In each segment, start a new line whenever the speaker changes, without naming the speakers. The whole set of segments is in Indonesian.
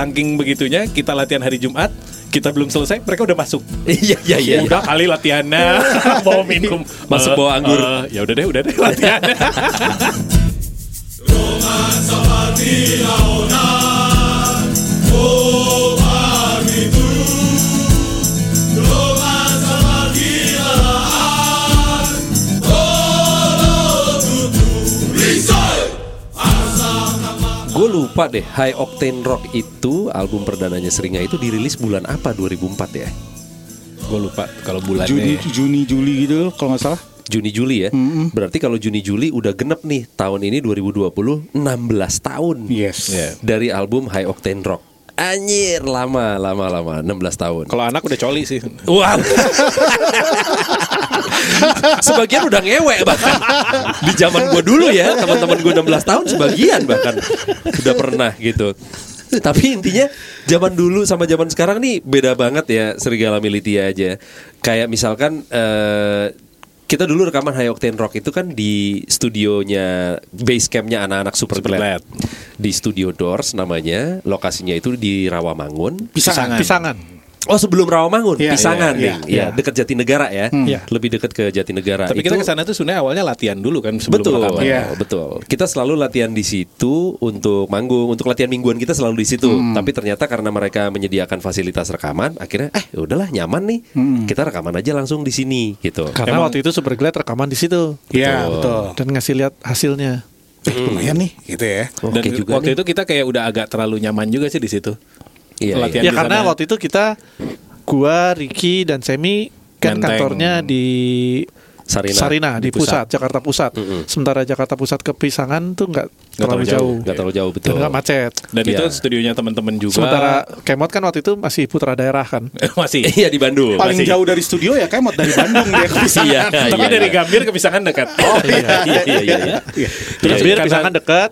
Saking begitunya kita latihan hari Jumat, kita belum selesai, mereka udah masuk.
Iya iya iya.
Udah kali latihannya bawa minum,
Masuk
Eh,
bawa anggur.
eh, ya udah deh, udah deh latihan.
lupa deh High Octane Rock itu album perdananya Seringai itu dirilis bulan apa 2004 ya?
Gue lupa kalau bulannya.
Juni Juni Juli gitu kalau nggak salah.
Juni Juli ya. Berarti kalau Juni Juli udah genep nih tahun ini 2020 16 tahun.
Yes.
Iya.
Dari album High Octane Rock. Anjir, lama lama lama 16 tahun.
Kalau anak udah coli sih.
Wah. sebagian udah ngewe bahkan. Di zaman gue dulu ya, teman-teman gue 16 tahun sebagian bahkan udah pernah gitu. Tapi intinya zaman dulu sama zaman sekarang nih beda banget ya Serigala Militia aja. Kayak misalkan eh, kita dulu rekaman High Octane Rock itu kan di studionya base campnya anak-anak Super,
Super
Glad.
Glad.
Di Studio Doors namanya, lokasinya itu di Rawamangun.
Pisangan.
Pisangan.
Oh sebelum Rawamangun,
Iya,
Pisangan
iya,
nih,
iya.
ya dekat Jatinegara ya,
Iya.
lebih dekat ke Jatinegara.
Tapi
Itu-
kita ke sana tuh sebenarnya awalnya latihan dulu kan sebelum
betul,
rekaman.
Iya.
betul. Kita selalu latihan di situ untuk manggung, untuk latihan mingguan kita selalu di situ.
Hmm.
Tapi ternyata karena mereka menyediakan fasilitas rekaman, akhirnya eh udahlah nyaman nih,
Hmm.
kita rekaman aja langsung di sini gitu.
Karena
Emang-
waktu itu Super Glad rekaman di situ
Iya betul.
dan ngasih lihat hasilnya.
Eh, lumayan nih gitu ya.
Dan
Oke juga
waktu
nih.
itu kita kayak udah agak terlalu nyaman juga sih di situ.
Iya,
latihan
Ya
di
karena
sana.
waktu itu kita gua, Ricky dan Semi kan
Menteng.
kantornya di
Sarina.
di,
Di pusat.
pusat. Jakarta Pusat.
Mm-mm.
Sementara Jakarta Pusat ke Pisangan tuh nggak terlalu
terlalu jauh.
Nggak terlalu jauh betul.
dan nggak macet.
Dan itu
Iya.
studionya teman-teman juga.
Sementara Kemot kan waktu itu masih putra daerah kan.
masih.
Iya di Bandung.
Paling
Masih.
jauh dari studio ya kayak dari Bandung dia ke Pisangan.
Iya,
Tapi
iya,
dari
iya.
Gambir ke Pisangan dekat.
Oh iya iya iya. iya.
Terus
Iya, karena-
Pisangan dekat,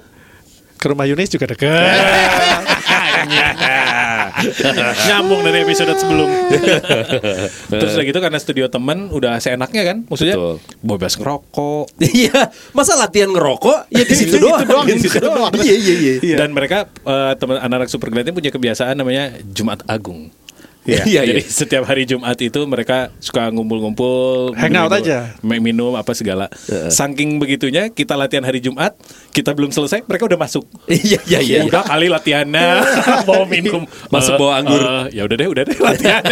ke rumah Yunis juga dekat.
Nyambung dari episode sebelum. Terus udah gitu karena studio temen udah seenaknya kan, maksudnya
Betul.
bebas ngerokok.
Iya, masa latihan ngerokok? Ya di situ
Itu
doang.
doang,
Di situ doang. Iya iya iya.
Dan mereka eh, teman anak-anak super punya kebiasaan namanya Jumat Agung.
Iya, iya.
Jadi setiap hari Jumat itu mereka suka ngumpul-ngumpul,
Hangout
minum-
aja.
mi- minum apa segala. Saking begitunya kita latihan hari Jumat, kita belum selesai, mereka udah masuk.
Iya iya iya.
Udah kali latihannya bawa minum,
Masuk
Eh,
bawa anggur.
eh, ya udah deh, udah deh latihan.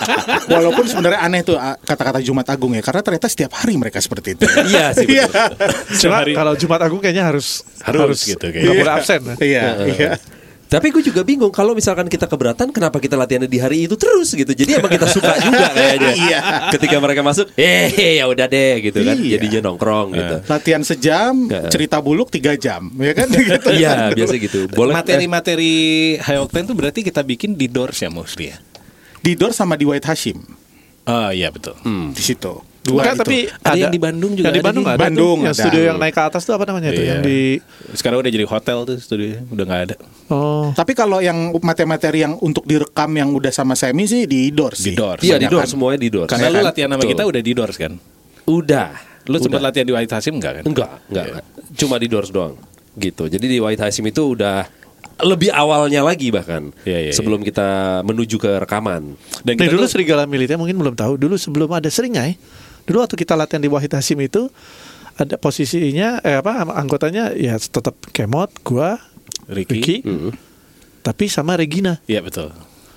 Walaupun sebenarnya aneh tuh kata-kata Jumat Agung ya karena ternyata setiap hari mereka seperti itu.
Iya sih betul.
Cuma kalau Jumat Agung kayaknya harus
Harus gitu kayaknya.
nggak boleh absen.
Iya, iya.
Tapi gue juga bingung kalau misalkan kita keberatan kenapa kita latihannya di hari itu terus gitu. Jadi emang kita suka juga kayaknya.
Iya.
Ketika mereka masuk, eh ya udah deh gitu kan.
Iya.
Jadinya nongkrong gitu.
Latihan sejam,
Iya.
cerita buluk tiga jam, ya kan? Gitu.
Iya, biasa gitu. Boleh
Materi-materi High Octane tuh berarti kita bikin di doors ya mostly ya.
Di Dor sama di White Hashim
Oh iya betul.
di situ. Dua
Enggak,
itu.
tapi
Ada yang di Bandung juga
Yang di
ada
Bandung ada.
Bandung
yang
ada.
studio yang naik ke atas tuh apa namanya tuh?
Iya.
Yang di
Sekarang udah jadi hotel tuh studionya, udah nggak ada.
Oh.
Tapi kalau yang materi-materi yang untuk direkam yang udah sama Semi sih di Dor
Di doors.
Iya di doors semuanya di doors.
Karena
Iya
lu
kan?
latihan sama kita udah di doors kan.
Udah.
Lu sempat latihan di White Hasim enggak kan?
Enggak, enggak, enggak. Cuma di doors doang. Gitu. Jadi di White Hasim itu udah lebih awalnya lagi bahkan.
Iya, iya,
sebelum kita menuju ke rekaman.
Dan kita
dulu
tuh-
Serigala Militer mungkin belum tahu. Dulu sebelum ada Seringai, dulu waktu kita latihan di Wahid Hasim itu ada posisinya eh apa anggotanya ya tetap Kemot, gua,
Ricky.
Ricky, tapi sama Regina.
Iya betul.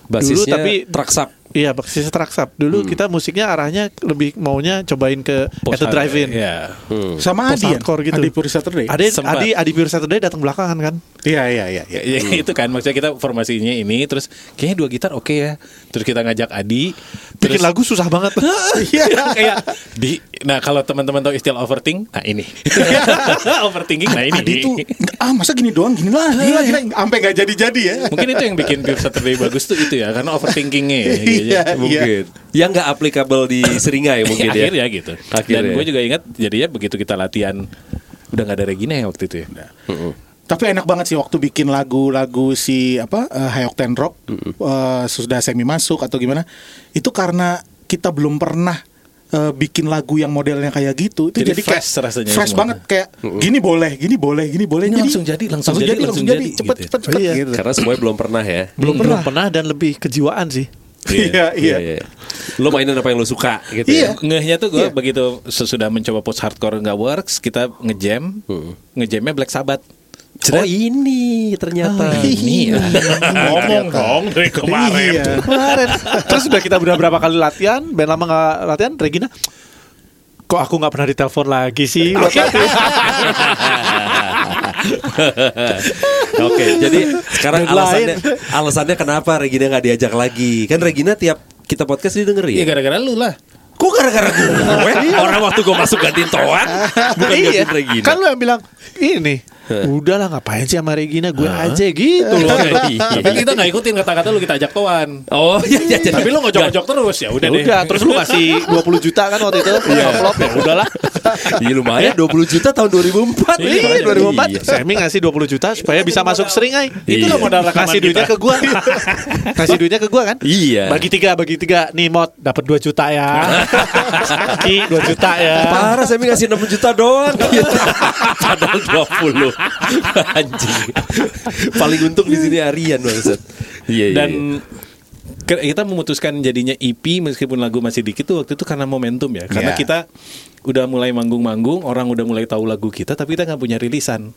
Basisnya
tapi-
Traksap.
Iya, basis Traksap. Dulu kita musiknya arahnya lebih maunya cobain ke at the drive-in.
Iya.
Hmm.
Sama
Post
Adi ya?
hardcore gitu.
Adi Puri Saturday.
Adi,
Sempat.
Adi, Adi Pure Saturday datang belakangan kan?
Iya, iya, iya. iya.
Ya, itu kan maksudnya kita formasinya ini terus kayaknya dua gitar oke ya. Terus kita ngajak Adi
Bikin
terus
lagu susah banget.
Iya kayak di nah kalau teman-teman tahu istilah overthink, nah ini. overthinking nah ini.
Adi tuh ah masa gini doang gini lah gini lah gini sampai nggak jadi-jadi ya.
Mungkin itu yang bikin Pure Saturday bagus tuh itu ya karena overthinkingnya ya. gitu.
Iya,
mungkin yang nggak applicable di Seringai mungkin ya
Akhirnya gitu.
Akhirnya.
Dan gue juga ingat jadinya begitu kita latihan udah nggak ada Regina ya waktu itu ya.
Tapi enak banget sih waktu bikin lagu-lagu si apa uh, High Octane Rock eh, sudah semi masuk atau gimana. Itu karena kita belum pernah eh, bikin lagu yang modelnya kayak gitu itu
Jadi
jadi, kayak
fresh rasanya
fresh
semua.
banget kayak gini boleh gini boleh gini boleh
Ini langsung jadi, langsung jadi,
langsung
langsung
jadi
jadi,
cepet
gitu.
cepet cepet
Iya.
gitu.
Karena semuanya belum pernah ya.
belum pernah pernah dan lebih kejiwaan sih
iya iya
iya. Lo mainin apa yang lo suka gitu
Iya.
ya.
Ngehnya tuh gue
Iya.
begitu sesudah mencoba post hardcore nggak works, kita ngejam, ngejamnya Black Sabbath.
Oh ini ternyata.
ini ya. ngomong dong dari kemarin.
Iya.
kemarin terus udah kita udah berapa kali latihan band lama nggak latihan Regina kok aku nggak pernah ditelepon lagi sih buat latihan
Oke, jadi sekarang alasannya alasannya kenapa Regina nggak diajak lagi? Kan Regina tiap kita podcast dia denger
Iya
ya.
gara-gara lu lah.
Kok gara-gara gue? Orang waktu gue masuk gantiin Toan, bukan
iya
gantiin Regina.
kan lu yang bilang ini udahlah ngapain sih sama Regina gue aja gitu loh
Iya.
Tapi kita nggak ikutin kata-kata lu kita ajak toan.
Oh iya iya. iya.
Tapi lu ngojok-ngojok terus ya udah
Ya
deh.
udah terus lu ngasih 20 juta kan waktu itu amplop ya udahlah
Iya lumayan 20 juta tahun 2004
Iya, 2004
Iya.
Semi ngasih 20 juta supaya bisa masuk seringai
Itulah
Iya.
modal rekaman
Ngasih duitnya ke gua Ngasih duitnya ke gua kan
Iya.
Bagi tiga, bagi tiga Nih Mot, dapat 2 juta ya Ki, 2 juta ya.
Parah saya ngasih 6 juta doang. Padahal 20 Anjing. Paling untung di sini Aryan bangsat Iya iya
Dan ke- kita memutuskan jadinya EP meskipun lagu masih dikit tuh waktu itu karena momentum ya. Karena
Iya.
kita udah mulai manggung-manggung, orang udah mulai tahu lagu kita, tapi kita nggak punya rilisan.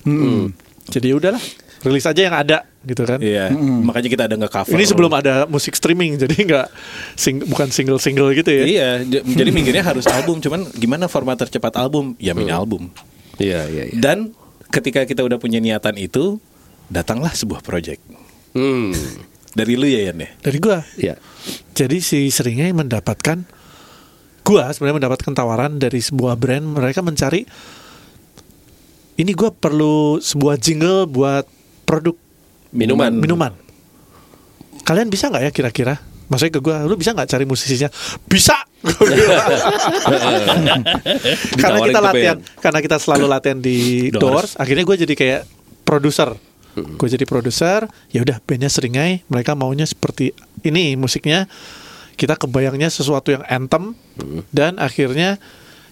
Jadi ya udahlah Rilis aja yang ada gitu kan
Iya, makanya kita ada nggak cover.
Ini sebelum ada musik streaming Jadi nggak sing, Bukan single-single gitu ya
Iya, jadi mikirnya harus album. Cuman gimana format tercepat album? Ya mini album.
Iya iya iya
Dan ketika kita udah punya niatan itu, datanglah sebuah project
Hmm
dari lu ya Yan ya.
Dari gua
Iya
Jadi si Seringai mendapatkan gua sebenarnya mendapatkan tawaran dari sebuah brand mereka mencari ini gua perlu sebuah jingle buat produk
Minuman
minuman. Kalian bisa nggak ya kira-kira? Maksudnya ke gua, lu bisa nggak cari musisinya? Bisa. Karena kita latihan, karena kita selalu latihan di
Doors.
Doors, akhirnya gue jadi kayak produser. Gue jadi produser, ya udah bandnya seringai, mereka maunya seperti ini musiknya. Kita kebayangnya sesuatu yang anthem dan akhirnya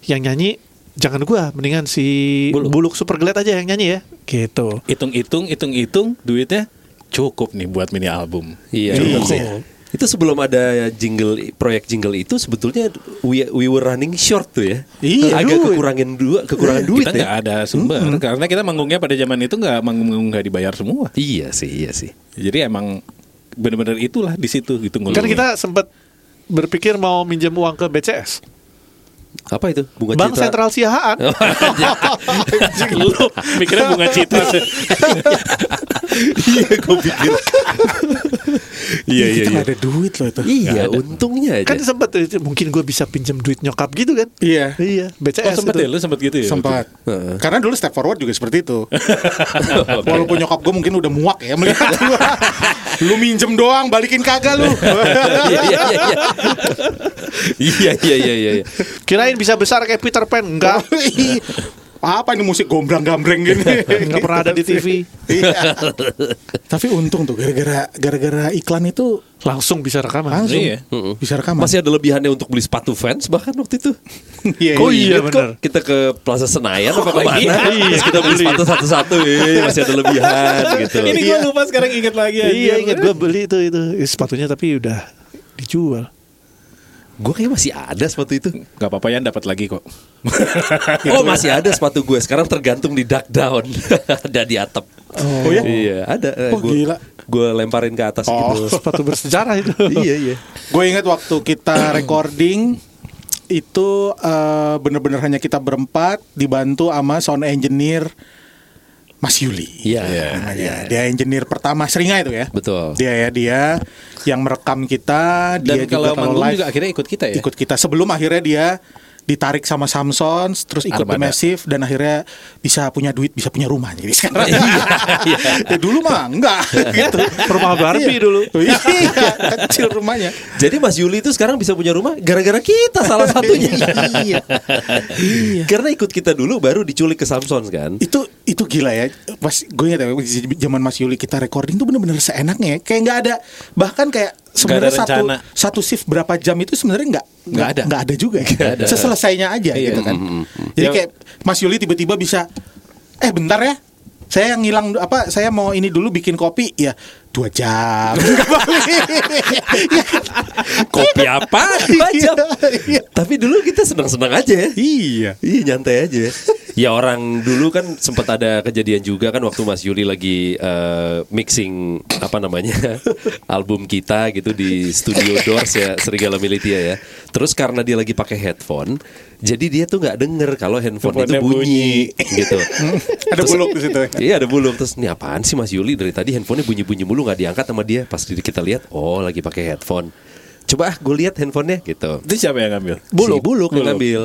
yang nyanyi jangan gua, mendingan si
Buluk.
Buluk, Super Glad aja yang nyanyi ya. Gitu.
Hitung-hitung, hitung-hitung, duitnya cukup nih buat mini album.
Iya
Cukup.
sih. Itu sebelum ada jingle proyek jingle itu sebetulnya we, we were running short tuh ya.
Iya,
agak
duit.
kekurangan dua kekurangan duit
kita
ya.
nggak ada sumber karena kita manggungnya pada zaman itu nggak manggung nggak dibayar semua.
Iya sih, iya sih.
Jadi emang bener-bener itulah di situ gitu
Kan kita sempat berpikir mau minjem uang ke BCS.
Apa itu? Bunga
Bank
Citra.
Sentral Siahaan.
lu mikirnya bunga citra
iya, gue pikir. iya, iya,
kita
iya.
nggak ada duit loh itu
Iya, untungnya aja.
kan sempat tuh, mungkin gue bisa pinjam duit nyokap gitu kan?
iya
Iya,
oh
BCS.
sempet
itu.
ya lu sempet gitu ya
sempat
Heeh.
karena dulu step forward juga seperti itu walaupun nyokap gue mungkin udah muak ya melihat lu minjem doang balikin kagak lu
Iya, iya, iya, iya. Iya, iya, iya, iya, iya.
Kirain bisa besar kayak Peter Pan, enggak.
apa ini musik gombrang-gambreng gini
Enggak pernah ada di TV.
Iya. Tapi untung tuh gara-gara gara-gara iklan itu
Langsung bisa rekaman.
langsung
Iya.
bisa rekaman.
Masih ada lebihannya untuk beli sepatu fans bahkan waktu itu.
Iya,
Oh iya,
kok
bener.
Kita ke Plaza Senayan apa ke mana?
iya.
Terus kita beli sepatu satu-satu, eh, masih ada lebihan gitu.
ini gue lupa sekarang inget lagi
Iya, ingat gue beli itu itu sepatunya tapi udah dijual.
Gue kayak masih ada sepatu itu.
Gak apa-apa ya dapat lagi kok
Oh masih ada sepatu gue. Sekarang tergantung di duck down. ada di atap.
Oh ya?
Iya ada.
Oh,
gue,
gila.
Gue lemparin ke atas
Oh.
gitu.
Sepatu bersejarah itu.
iya iya.
Gue ingat waktu kita recording itu eh, bener-bener hanya kita berempat dibantu sama sound engineer Mas Yuli.
Iya.
namanya. Dia engineer pertama Seringai itu ya.
Betul.
Dia ya dia yang merekam kita, dia
Dan kalau
juga
manggung
live
juga akhirnya ikut kita ya
ikut kita sebelum akhirnya dia ditarik sama Samson terus ikut
Armada.
Massive dan akhirnya bisa punya duit bisa punya rumah jadi sekarang
Iya,
ya dulu mah enggak gitu
Rumah Barbie
Iya.
dulu.
iya kecil rumahnya
Jadi Mas Yuli itu sekarang bisa punya rumah gara-gara kita salah satunya.
iya iya
Karena ikut kita dulu baru diculik ke Samson kan.
itu itu gila ya pas gue ingat ya zaman Mas Yuli kita recording tuh bener-bener seenaknya ya. kayak nggak ada bahkan kayak sebenarnya satu
rencana.
satu shift berapa jam itu sebenarnya nggak
Nggak ada.
nggak ada juga
ada.
seselesainya aja
Iya.
gitu kan jadi
Yang-
kayak Mas Yuli tiba-tiba bisa eh bentar ya saya yang ngilang apa saya mau ini dulu bikin kopi ya dua jam.
Kopi apa? Dua jam.
Iya.
Tapi dulu kita senang-senang aja ya.
iya
Iya nyantai aja ya. Ya orang dulu kan sempat ada kejadian juga kan waktu Mas Yuli lagi eh, mixing apa namanya album kita gitu di studio Doors ya Serigala Militia ya. Terus karena dia lagi pakai headphone, jadi dia tuh nggak denger kalau handphone itu
Handphonenya
bunyi, gitu.
ada
Terus-
buluk di situ ya?
Iya ada buluk terus ini apaan sih Mas Yuli dari tadi handphonenya bunyi-bunyi mulu nggak diangkat sama dia. Pas kita lihat, oh lagi pakai headphone. Coba ah gue lihat handphonenya gitu.
Itu siapa yang ngambil?
Buluk, si Buluk yang
Buluk.
ngambil.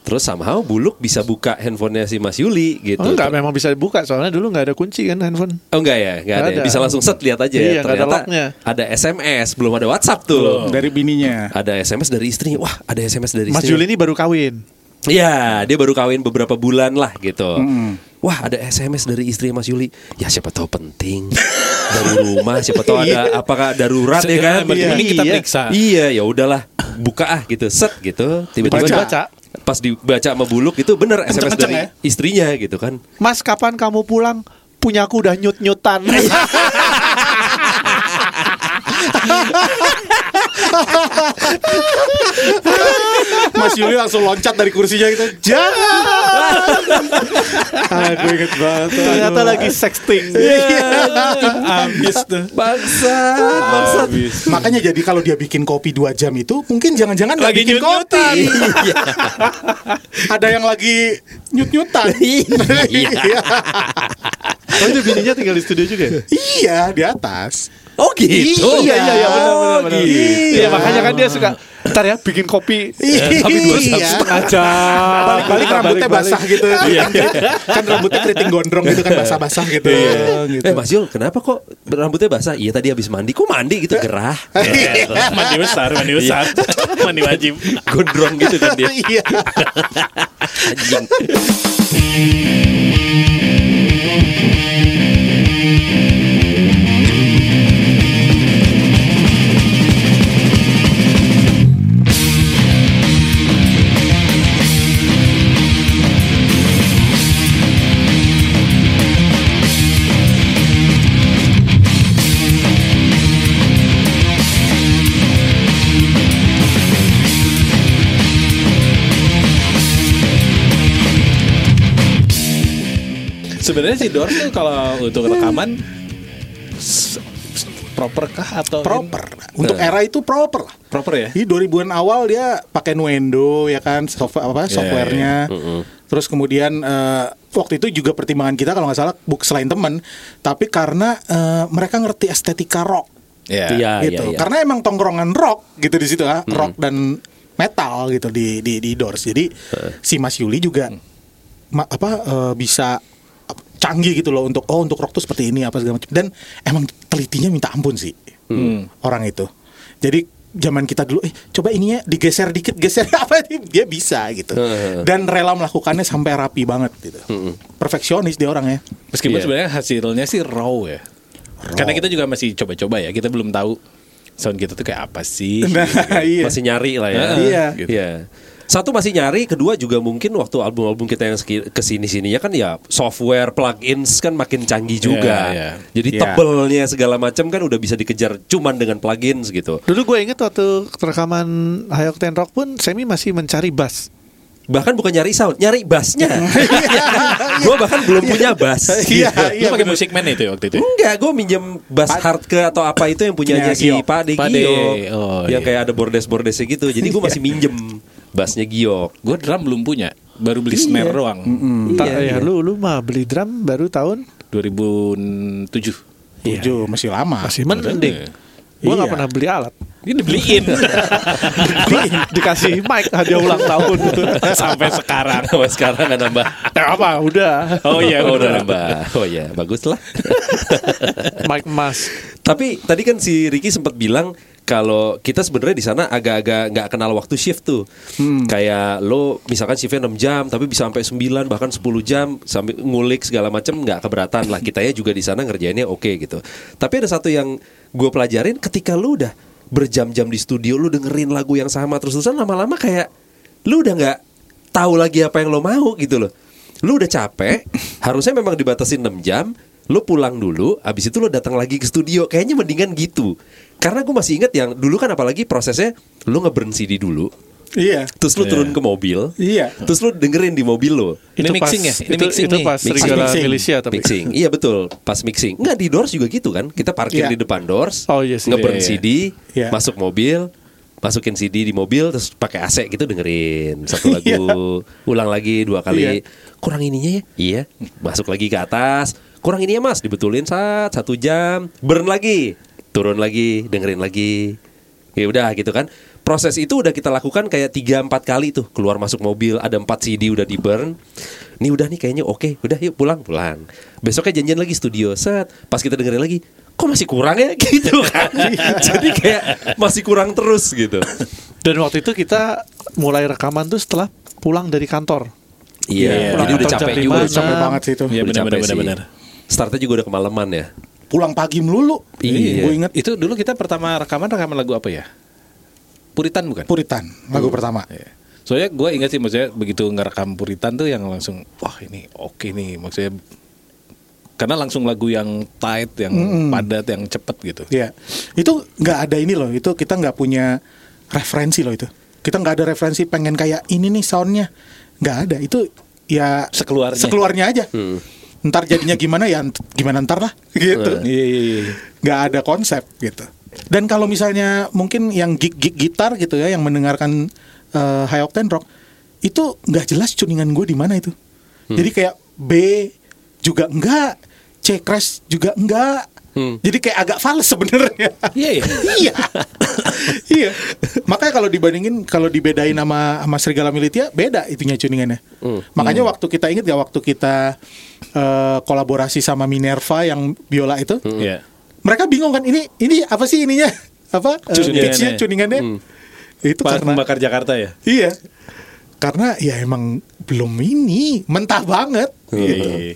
Terus somehow Buluk bisa buka handphonenya si Mas Yuli gitu.
Oh, enggak memang bisa dibuka soalnya dulu nggak ada kunci kan handphone.
Oh enggak ya, enggak ada.
Nggak ada.
Bisa langsung set lihat aja.
Iya, nggak ada
Ternyata
locknya.
ada SMS, belum ada WhatsApp tuh.
dari bininya
Ada SMS dari istrinya. Wah, ada SMS dari
Mas
istrinya.
Juli ini baru kawin.
Iya, dia baru kawin beberapa bulan lah gitu. Wah, ada SMS dari istri Mas Yuli. Ya siapa tahu penting. dari rumah siapa tahu ada apakah darurat ya kan?
Macam ini kita
Iya.
periksa.
Iya, ya udahlah. Buka ah gitu. Set gitu. Tiba-tiba
Baca.
baca. Pas dibaca sama Buluk itu bener SMS
Kenceng-kenceng
dari
ya?
istrinya gitu kan.
Mas kapan kamu pulang? Punyaku udah nyut-nyutan.
Mas Yuli langsung loncat dari kursinya gitu jangan ah, gue inget banget
Ternyata lagi sexting.
Abis tuh.
Bangsat, bangsat.
Abis.
Makanya jadi kalau dia bikin kopi dua jam itu mungkin jangan-jangan
Lagi
bikin kopi. Ada yang lagi nyut-nyutan.
Iya.
Oh itu bininya tinggal di studio juga ya?
iya di atas.
Oh gitu.
Iya,
iya, iya, benar, benar, benar.
gitu.
Iya, makanya kan dia suka ntar ya bikin kopi
Iya.
tapi dua jam
setengah jam.
Balik-balik rambutnya basah gitu. kan rambutnya keriting gondrong gitu kan basah-basah gitu. gitu.
Eh Mas Yul, kenapa kok rambutnya basah? Iya tadi habis mandi. Kok mandi gitu gerah?
mandi besar, mandi besar, mandi wajib.
Gondrong gitu kan dia.
Iya.
Anjing.
Sebenarnya si Doors tuh kalau untuk rekaman s- s- proper kah atau
Proper. Untuk era itu proper lah.
proper ya?
Di 2000-an awal dia pakai Nuendo ya kan software apa
Iya,
softwarenya. Terus kemudian eh, waktu itu juga pertimbangan kita kalau nggak salah buk selain temen, tapi karena eh, mereka ngerti estetika rock
Iya.
Iya,
gitu.
iya, iya.
Karena emang tongkrongan rock gitu di situ ya, rock dan metal gitu di di di Doors. Jadi si Mas Yuli juga ma- apa eh, bisa canggih gitu loh untuk oh untuk rock tuh seperti ini apa segala macam. Dan emang telitinya minta ampun sih orang itu. Jadi zaman kita dulu eh coba ininya digeser dikit geser apa dia bisa gitu
Heeh.
dan rela melakukannya sampai rapi banget gitu perfeksionis dia orangnya
Meskipun
Iya.
sebenarnya hasilnya sih raw ya. Karena kita juga masih coba-coba ya. Kita belum tahu sound kita tuh kayak apa sih.
nah iya
Masih nyari lah ya.
Iya.
Gitu.
Iya. Satu masih nyari, kedua juga mungkin waktu album-album kita yang ke sini-sininya kan ya software plugins kan makin canggih juga.
Iya, iya.
Jadi
Iya.
tebelnya segala macam kan udah bisa dikejar cuman dengan plugins gitu.
Dulu gue inget waktu rekaman High Octane Rock pun Semi masih mencari bass.
Bahkan bukan nyari sound, nyari bassnya. gue bahkan belum punya bass.
Iya,
Lu pakai musik man itu ya waktu itu. ya?
Enggak, gue minjem bass hard ke atau apa itu yang punyanya
Punya
si. Pak De
Pak De,
Giok.
oh,
yang
iya.
kayak ada bordes-bordesnya gitu. Jadi gue masih minjem bassnya Giok.
Gue drum belum punya. Baru beli snare doang.
Ta-
Iya, iya.
ya lu lu mah beli drum baru tahun
2007.
tujuh masih lama
masih mending. Gue nggak
Iya.
pernah beli alat.
Ini dibeliin
Dikasih mic hadiah ulang tahun gitu.
sampai sekarang.
Sampai sekarang nggak nambah.
Nah, apa? Udah.
Oh iya,
Oh, udah
udah.
nambah. Oh iya, bagus lah.
Mic emas.
Tapi tadi kan si Ricky sempat bilang kalau kita sebenarnya di sana agak-agak nggak kenal waktu shift tuh. Kayak lo misalkan shiftnya 6 jam tapi bisa sampai 9 bahkan 10 jam sambil ngulik segala macam nggak keberatan lah. Kita ya juga di sana ngerjainnya oke gitu. Tapi ada satu yang gue pelajarin ketika lo udah berjam-jam di studio lu dengerin lagu yang sama terus-terusan lama-lama kayak lu udah nggak tahu lagi apa yang lo mau gitu loh. Lu udah capek, harusnya memang dibatasin 6 jam, lu pulang dulu, abis itu lu datang lagi ke studio. Kayaknya mendingan gitu. Karena gue masih inget yang dulu kan apalagi prosesnya lu ngeburn CD dulu,
Iya.
terus lu turun ke mobil,
Iya.
terus lu dengerin di mobil lo.
Ini
Itu
mixing
pas-
ya? Ini
itu,
mixing
itu
nih.
pas
Mixing.
serigala
Mixing.
Militia tapi
Mixing, iya betul. Pas mixing, nggak di doors juga gitu kan? Kita parkir
Iya.
di depan doors,
Oh, iya sih.
ngeburn
Iya, iya.
CD,
Iya.
masuk mobil, masukin CD di mobil, terus pakai AC gitu dengerin satu lagu, ulang lagi dua kali.
Iya.
Kurang ininya ya? Iya. Masuk lagi ke atas, kurang ininya mas, dibetulin saat satu jam, burn lagi, turun lagi, dengerin lagi. Ya udah gitu kan. Proses itu udah kita lakukan kayak 3 4 kali tuh. Keluar masuk mobil ada 4 CD udah di burn. Nih udah nih kayaknya oke, udah yuk pulang pulang. Besoknya janjian lagi studio. Set, pas kita dengerin lagi, kok masih kurang ya gitu kan. Jadi kayak masih kurang terus gitu.
Dan waktu itu kita mulai rekaman tuh setelah pulang dari kantor.
Iya,
Pulang
jadi udah capek juga.
Capek banget sih itu.
Iya benar benar benar.
Startnya juga udah kemalaman ya.
Pulang pagi melulu.
Iya.
Gue inget
Itu dulu kita pertama rekaman rekaman lagu apa ya? Puritan bukan?
Puritan lagu pertama.
Iya. Soalnya gue ingat sih maksudnya begitu ngerekam Puritan tuh yang langsung wah ini oke nih maksudnya karena langsung lagu yang tight, yang padat, yang cepet gitu.
Iya. Itu nggak ada ini loh. Itu kita nggak punya referensi loh itu. Kita nggak ada referensi pengen kayak ini nih soundnya. Nggak ada. Itu ya
Sekeluarnya.
Sekeluarnya aja. Ntar jadinya gimana ya gimana ntar lah gitu.
Iya iya iya.
nggak ada konsep gitu. Dan kalau misalnya mungkin yang gig-gig gitar gitu ya yang mendengarkan eh, high octane rock itu nggak jelas tuningan gue di mana itu. Jadi kayak B juga enggak, C crash juga enggak. Jadi kayak agak fals sebenarnya.
Iya iya.
iya. iya. Makanya kalau dibandingin kalau dibedain sama sama Serigala Militia beda itunya tuningannya. Makanya waktu kita inget gak waktu kita eh, kolaborasi sama Minerva yang biola itu
Iya.
mereka bingung kan ini ini apa sih ininya apa uh,
Tuningannya.
pitch-nya, tuningannya itu
Pas
karena
membakar Jakarta ya.
iya karena ya emang belum ini mentah banget gitu.
Iya.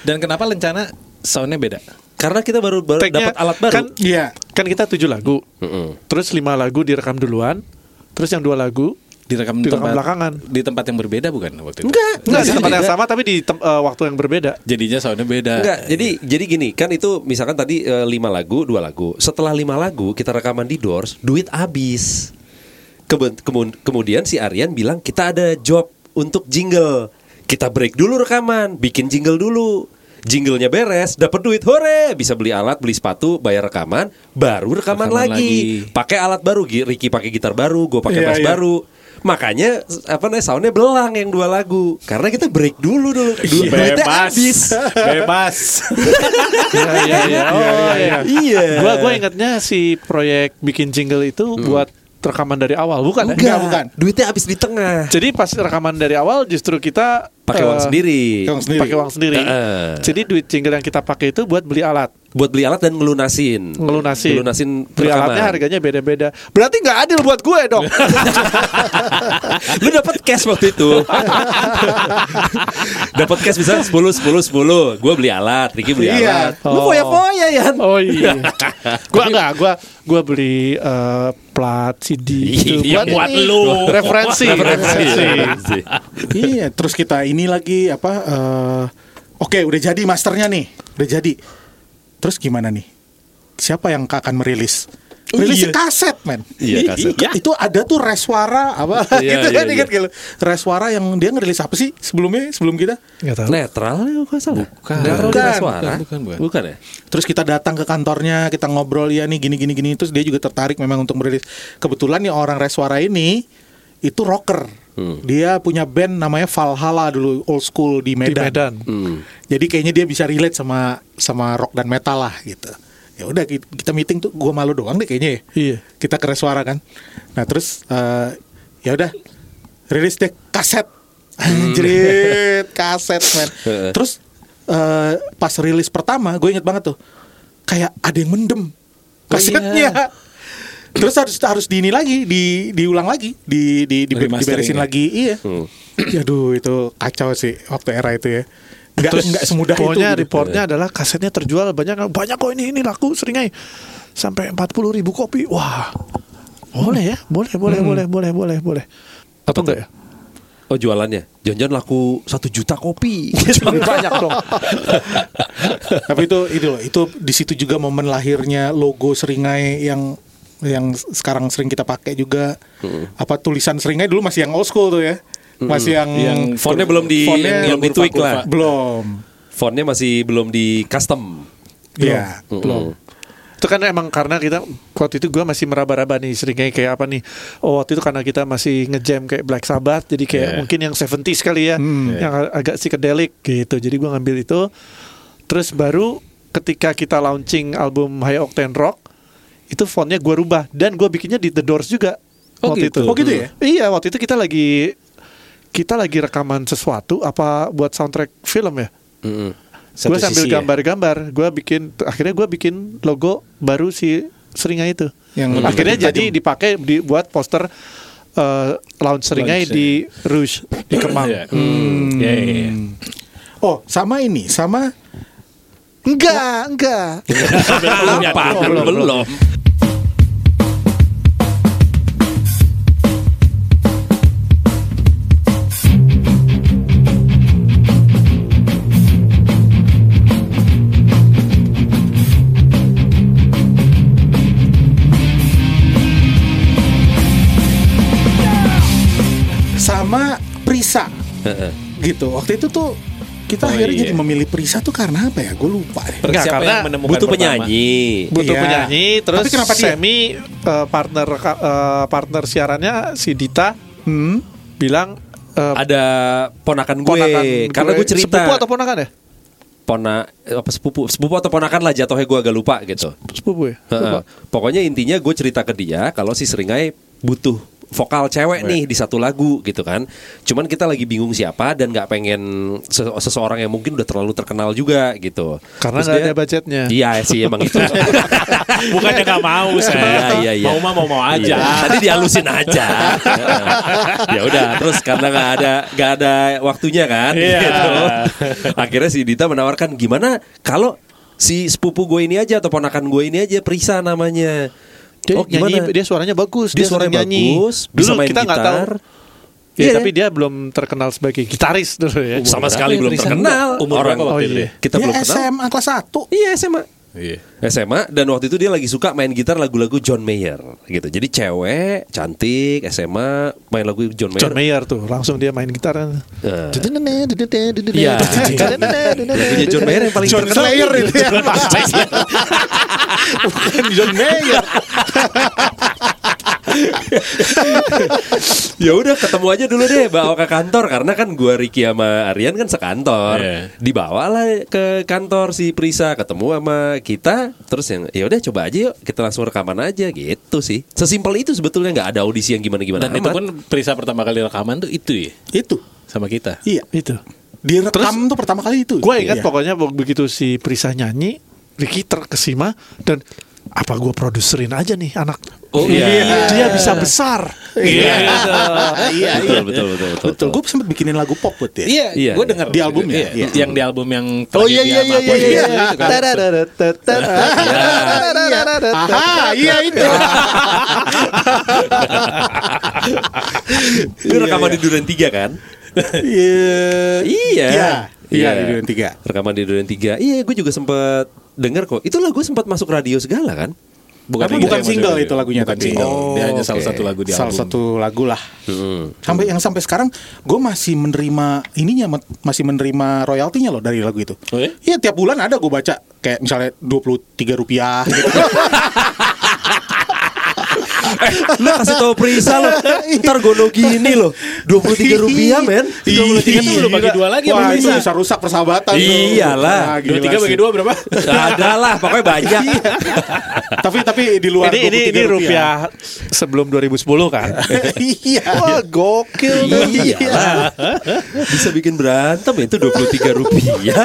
Dan kenapa lencana soundnya beda?
Karena kita baru, baru dapat alat baru.
Kan,
Iya.
kan kita tujuh lagu.
Mm-mm.
Terus lima lagu direkam duluan. Terus yang dua lagu
Direkam,
Direkam
tempat-
belakangan.
Di tempat yang berbeda bukan waktu itu?
Enggak,
Enggak di tempat yang sama tapi di tem- eh, waktu yang berbeda.
Jadinya soundnya beda.
Enggak, jadi jadi gini kan itu misalkan tadi eh, lima lagu, dua lagu. Setelah lima lagu kita rekaman di Doors, duit habis. Kemudian si Aryan bilang kita ada job untuk jingle. Kita break dulu rekaman, bikin jingle dulu. Jinglenya beres, dapat duit, hore, bisa beli alat, beli sepatu, bayar rekaman, baru rekaman,
Rekaman
lagi.
lagi.
Pakai alat baru, Ricky pakai gitar baru, gue pakai
Iya,
bass
iya.
baru. Makanya apa namanya soundnya belang yang dua lagu karena kita break dulu dulu. Du- duitnya habis.
Bebas.
Iya iya iya. Oh iya.
Iya.
Gua gua ingatnya si proyek bikin jingle itu buat rekaman dari awal, bukan ya?
Enggak, bukan.
Duitnya habis di tengah.
Jadi pas rekaman dari awal justru kita
Pakai uang sendiri.
pakai uang sendiri.
Pakai uang sendiri.
Heeh.
Jadi duit jingle yang kita pakai itu buat beli alat.
Buat beli alat dan ngelunasin.
Ngelunasin.
Ngelunasin
Beli
rekaman.
alatnya harganya beda-beda. Berarti nggak adil buat gue dong.
Lu dapat cash waktu itu. dapat cash bisa 10 10 10. Gua beli alat, Ricky beli
Iya.
alat. Lu
Oh.
foya-foya ya.
oh iya. gua enggak, gua gua beli eh, plat CD gitu
Iya, buat
ini.
lu.
Referensi, referensi.
iya terus kita ini lagi apa eh, oke udah jadi masternya nih udah jadi terus gimana nih siapa yang akan merilis rilis kaset men
Iya, kaset.
Iya, itu ada tuh reswara apa
Iya,
gitu
iya,
kan ingat
iya.
gitu reswara yang dia ngerilis apa sih sebelumnya sebelum kita
Nggak tahu.
Netral ya kok salah.
Bukan.
Netral
Bukan.
bukan. suara.
Bukan, bukan, bukan.
Bukan ya?
Terus kita datang ke kantornya, kita ngobrol ya nih gini gini gini. Terus dia juga tertarik memang untuk merilis. Kebetulan nih orang Reswara ini itu rocker.
Hmm.
Dia punya band namanya Valhalla dulu old school di
Di
Medan.
Medan.
Hmm.
Jadi kayaknya dia bisa relate sama sama rock dan metal lah gitu. Ya udah ki- kita meeting tuh gua malu doang deh kayaknya ya.
Iya.
Kita ke Reswara kan. Nah, terus eh, ya udah rilis deh kaset. Anjrit, kaset men.
Heeh.
Terus eh, pas rilis pertama gue inget banget tuh kayak ada yang mendem kasetnya. Terus harus harus di ini lagi, di diulang lagi, di di, di diberesin
ya?
lagi. Iya.
Hmm.
Aduh itu kacau sih waktu era itu ya. Enggak enggak semudah itu.
Pokoknya
gitu.
reportnya adalah kasetnya terjual banyak banyak kok ini ini laku sering aja. sampai 40 ribu kopi. Wah, boleh ya, boleh, boleh, boleh, boleh, boleh, boleh. Atau enggak ya?
Oh jualannya, jangan-jangan laku satu juta kopi.
Banyak dong.
Tapi itu itu loh, itu di situ juga momen lahirnya logo Seringai yang yang sekarang sering kita pakai juga. Apa tulisan Seringai dulu masih yang old school tuh ya. Masih yang
Yang
Fontnya belum di
Fontnya
belum di tweak lah.
belum.
Fontnya masih belum di custom.
Iya.
Belum.
itu kan emang karena kita waktu itu gue masih meraba-raba nih seringnya kayak apa nih oh waktu itu karena kita masih ngejam kayak Black Sabbath jadi kayak
Yeah.
mungkin yang 70s kali ya yang ag- agak psychedelic gitu jadi gue ngambil itu terus baru ketika kita launching album High Octane Rock itu fontnya gue rubah dan gue bikinnya di The Doors juga
Oh,
waktu
gitu.
itu
Oh, gitu ya?
iya waktu itu kita lagi kita lagi rekaman sesuatu apa buat soundtrack film ya
Mm-mm.
gue
Satu
sambil
ya.
gambar-gambar gue bikin akhirnya gue bikin logo baru si seringai itu
Yang
akhirnya
tajam.
jadi dipakai dibuat poster eh launch seringai
Launch,
di Rouge di Kemang
Iya. Iya, iya, iya.
Oh, sama ini, sama
enggak enggak
Apa? Belum. belum.
Gitu. Waktu itu tuh kita
Oh,
akhirnya
iya.
jadi memilih Prisa tuh karena apa ya? Gue lupa deh.
Enggak,
Siapa
karena
yang menemukan
Butuh
pertama?
penyanyi.
butuh
Iya.
penyanyi terus
Tapi kenapa dia?
semi eh, partner eh, partner siarannya si Dita
Hmm.
bilang eh,
Ada ponakan gue.
ponakan
Karena gue cerita.
sepupu atau ponakan ya
pona apa sepupu sepupu atau ponakan lah jatuhnya gue agak lupa gitu.
sepupu ya
Heeh.
Lupa.
Pokoknya intinya gue cerita ke dia kalau si Seringai butuh vokal cewek nih di satu lagu gitu kan. Cuman kita lagi bingung siapa dan nggak pengen se- seseorang yang mungkin udah terlalu terkenal juga gitu.
karena nggak
dia-
ada budgetnya
Iya sih emang itu.
Bukannya nggak mau saya.
Iya, iya, iya.
Mau mah mau mau aja.
Iya, Tadi dihalusin aja. ya udah, terus karena nggak ada nggak ada waktunya kan.
Iya.
gitu. Akhirnya si Dita menawarkan gimana kalau si sepupu gue ini aja atau ponakan gue ini aja Prisa namanya.
Dia
oh
nyanyi,
gimana?
dia suaranya bagus,
Dia
dia,
suaranya
nyanyi.
bagus,
Dulu
bisa main
kita nggak tahu.
gitar.
Ya,
Iya.
tapi dia belum terkenal sebagai gitaris dulu ya.
sama
berapa
sekali
ya,
belum terkenal.
Umur
Orang
berapa waktu
Oh, iya.
ya?
kita
Dia
belum kenal.
SMA kelas 1.
Iya SMA.
Iya.
SMA dan waktu itu dia lagi suka main gitar lagu-lagu John Mayer gitu. Jadi cewek, cantik, SMA, main lagu John Mayer.
John Mayer tuh, langsung dia main gitar.
Eh.
Iya.
Lagunya John Mayer yang paling
John
terkenal.
Slayer itu ya. Bukan John Mayer.
ya udah ketemu aja dulu deh bawa ke kantor karena kan gua Ricky sama Aryan kan sekantor
Iya.
dibawalah ke kantor si Prisa ketemu sama kita terus yang ya udah coba aja yuk kita langsung rekaman aja gitu sih sesimpel itu sebetulnya nggak ada audisi yang gimana gimana
Dan itu pun Prisa pertama kali rekaman tuh itu ya
Itu.
sama kita.
Iya.
Itu.
Direkam tuh pertama kali itu.
Gue ingat
Iya.
pokoknya begitu si Prisa nyanyi, Ricky terkesima dan apa gue produserin aja nih anak.
Oh, iya.
Dia bisa besar.
Iya. Iya,
betul,
iya.
betul betul betul,
Betul. Gue sempat bikinin lagu pop buat ya.
Iya,
Iya.
gue dengar
Di albumnya?
Iya,
Iya.
Yang di album yang
Oh iya iya iya iya iya.
Tadadadadadad.
Aha, iya itu.
itu rekaman di Duren 3 kan
Iya.
iya
Iya. Iya di Duren 3.
rekaman di Duren 3 iya gue juga sempet denger kok itu lagu sempat masuk radio segala kan
Bukan, yang
bukan single itu lagunya
Bukan
tapi.
single.
Oh,
Dia hanya salah
oke.
satu lagu di
Salah
album.
satu lagu lah.
Hmm.
Sampai yang sampai sekarang gue masih menerima ininya masih menerima royaltinya loh dari lagu itu.
Oh, ya?
Iya tiap bulan ada gue baca kayak misalnya 23 rupiah gitu.
Lu kasih tau Prisa lo Ntar gono gini loh 23 rupiah men
23 tuh lu bagi dua lagi
Wah itu bisa rusak persahabatan.
Iyalah.
Wah,
Dua tiga bagi dua berapa?
Ada lah pokoknya banyak
tapi tapi di luar
Ini ini
23
ini rupiah sebelum 2010 kan.
iya.
Wah gokil.
Iyalah Bisa bikin berantem itu 23 rupiah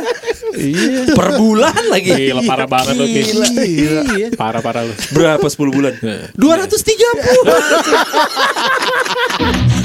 Iya.
Per bulan lagi
Gila parah banget lu.
Gila. Iya.
Parah parah lu.
Berapa 10 bulan? 230